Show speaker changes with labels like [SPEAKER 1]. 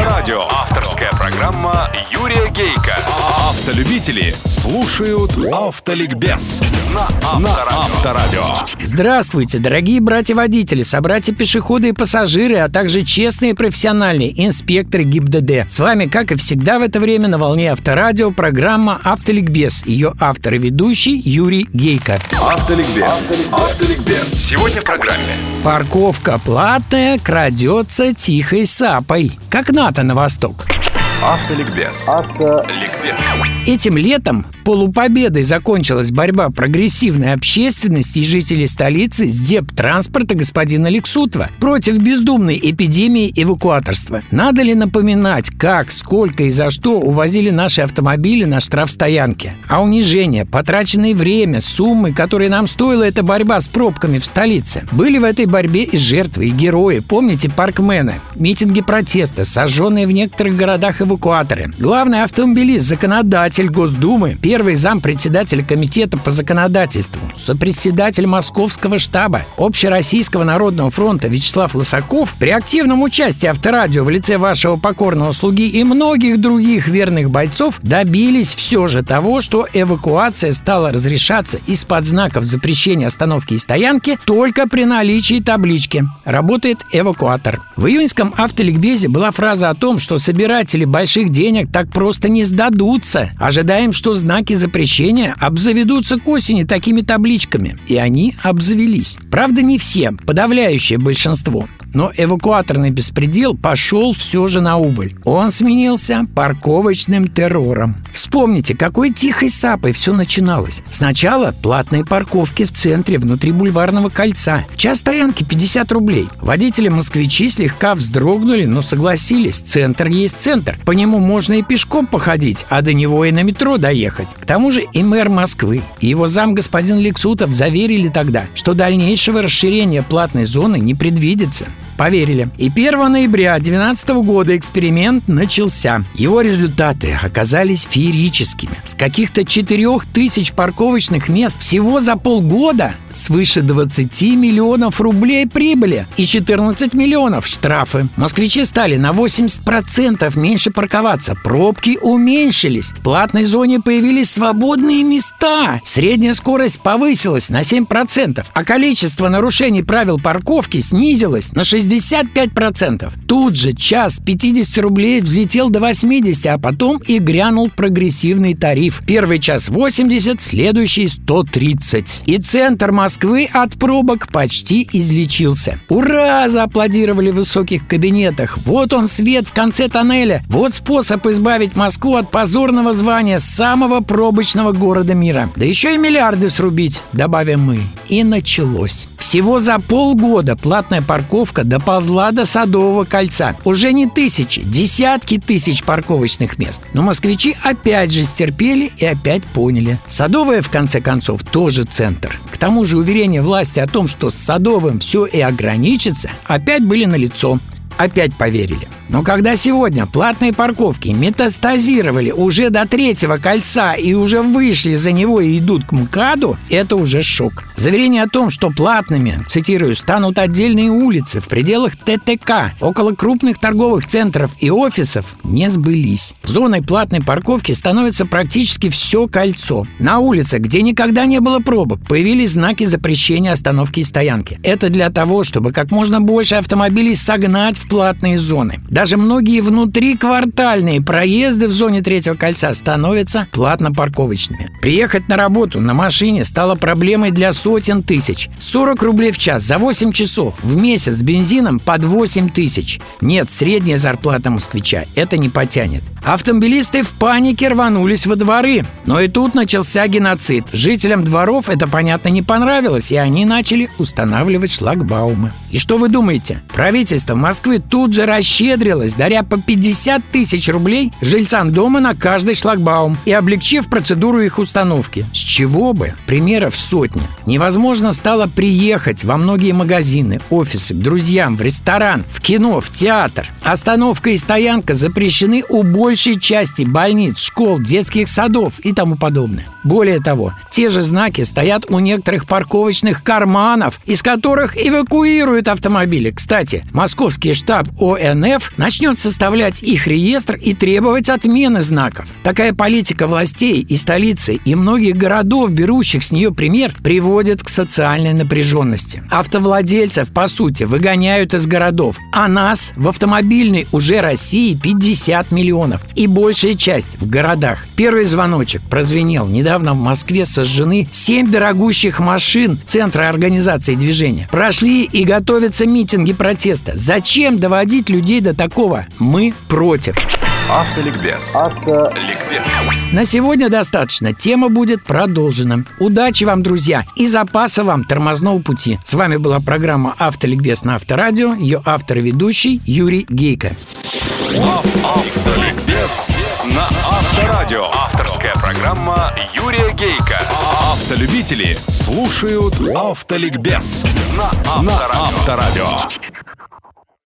[SPEAKER 1] Авторадио. Авторская программа Юрия Гейка. Автолюбители слушают Автоликбез на Авторадио.
[SPEAKER 2] Здравствуйте, дорогие братья-водители, собратья-пешеходы и пассажиры, а также честные профессиональные инспекторы ГИБДД. С вами, как и всегда в это время, на волне Авторадио программа «Автоликбез». Ее автор и ведущий Юрий Гейко.
[SPEAKER 1] Автоликбез. Автоликбез. Сегодня в программе.
[SPEAKER 2] Парковка платная, крадется тихой сапой. Как НАТО на восток.
[SPEAKER 1] Автоликбез. Автоликбез.
[SPEAKER 2] Этим летом полупобедой закончилась борьба прогрессивной общественности и жителей столицы с деп-транспорта господина Лексутова против бездумной эпидемии эвакуаторства. Надо ли напоминать, как, сколько и за что увозили наши автомобили на штрафстоянке? А унижение, потраченное время, суммы, которые нам стоила эта борьба с пробками в столице. Были в этой борьбе и жертвы, и герои. Помните паркмены, митинги протеста, сожженные в некоторых городах эвакуаторы. Главный автомобилист, законодатель Госдумы, первый зам председателя комитета по законодательству, сопредседатель Московского штаба Общероссийского народного фронта Вячеслав Лосаков при активном участии авторадио в лице вашего покорного слуги и многих других верных бойцов добились все же того, что эвакуация стала разрешаться из-под знаков запрещения остановки и стоянки только при наличии таблички «Работает эвакуатор». В июньском автоликбезе была фраза о том, что собиратели больших денег так просто не сдадутся. Ожидаем, что знаки запрещения обзаведутся к осени такими табличками. И они обзавелись. Правда, не все, подавляющее большинство. Но эвакуаторный беспредел пошел все же на убыль. Он сменился парковочным террором. Вспомните, какой тихой сапой все начиналось. Сначала платные парковки в центре, внутри бульварного кольца. Час стоянки 50 рублей. Водители-москвичи слегка вздрогнули, но согласились. Центр есть центр. По нему можно и пешком походить, а до него и на метро доехать. К тому же и мэр Москвы, и его зам господин Лексутов заверили тогда, что дальнейшего расширения платной зоны не предвидится. Поверили. И 1 ноября 2012 года эксперимент начался. Его результаты оказались феерическими. С каких-то 4000 парковочных мест всего за полгода свыше 20 миллионов рублей прибыли и 14 миллионов штрафы. Москвичи стали на 80% меньше парковаться. Пробки уменьшились. В платной зоне появились свободные места. Средняя скорость повысилась на 7%, а количество нарушений правил парковки снизилось на 65%. Тут же час 50 рублей взлетел до 80, а потом и грянул прогрессивный тариф. Первый час 80, следующий 130. И центр Москвы от пробок почти излечился. Ура! Зааплодировали в высоких кабинетах. Вот он свет в конце тоннеля. Вот способ избавить Москву от позорного звания самого пробочного города мира. Да еще и миллиарды срубить, добавим мы. И началось. Всего за полгода платная парковка доползла до Садового кольца. Уже не тысячи, десятки тысяч парковочных мест. Но москвичи опять же стерпели и опять поняли. Садовая, в конце концов, тоже центр. К тому же уверения власти о том, что с Садовым все и ограничится, опять были налицо. Опять поверили. Но когда сегодня платные парковки метастазировали уже до третьего кольца и уже вышли за него и идут к МКАДу, это уже шок. Заверение о том, что платными, цитирую, станут отдельные улицы в пределах ТТК, около крупных торговых центров и офисов, не сбылись. Зоной платной парковки становится практически все кольцо. На улице, где никогда не было пробок, появились знаки запрещения остановки и стоянки. Это для того, чтобы как можно больше автомобилей согнать в платные зоны. Даже многие внутриквартальные проезды в зоне третьего кольца становятся платно-парковочными. Приехать на работу на машине стало проблемой для сотен тысяч. 40 рублей в час за 8 часов в месяц с бензином под 8 тысяч. Нет, средняя зарплата москвича это не потянет. Автомобилисты в панике рванулись во дворы. Но и тут начался геноцид. Жителям дворов это, понятно, не понравилось, и они начали устанавливать шлагбаумы. И что вы думаете? Правительство Москвы тут же расщедрилось, даря по 50 тысяч рублей жильцам дома на каждый шлагбаум и облегчив процедуру их установки. С чего бы? Примеров сотни. Невозможно стало приехать во многие магазины, офисы, к друзьям, в ресторан, в кино, в театр. Остановка и стоянка запрещены у большей части больниц, школ, детских садов и тому подобное. Более того, те же знаки стоят у некоторых парковочных карманов, из которых эвакуируют автомобили. Кстати, московский штаб ОНФ начнет составлять их реестр и требовать отмены знаков. Такая политика властей и столицы, и многих городов, берущих с нее пример, приводит к социальной напряженности. Автовладельцев, по сути, выгоняют из городов, а нас в автомобильной уже России 50 миллионов, и большая часть в городах. Первый звоночек прозвенел недавно в Москве сожжены 7 дорогущих машин Центра организации движения. Прошли и готовятся митинги протеста. Зачем доводить людей до такого? Мы против.
[SPEAKER 1] Автоликбез. Автоликбез.
[SPEAKER 2] На сегодня достаточно. Тема будет продолжена. Удачи вам, друзья, и запаса вам тормозного пути. С вами была программа «Автоликбез» на Авторадио. Ее автор и ведущий Юрий Гейко.
[SPEAKER 1] Автоликбез на Авторадио. Авторская программа Юрия Гейка. Автолюбители слушают Автоликбез на Авторадио.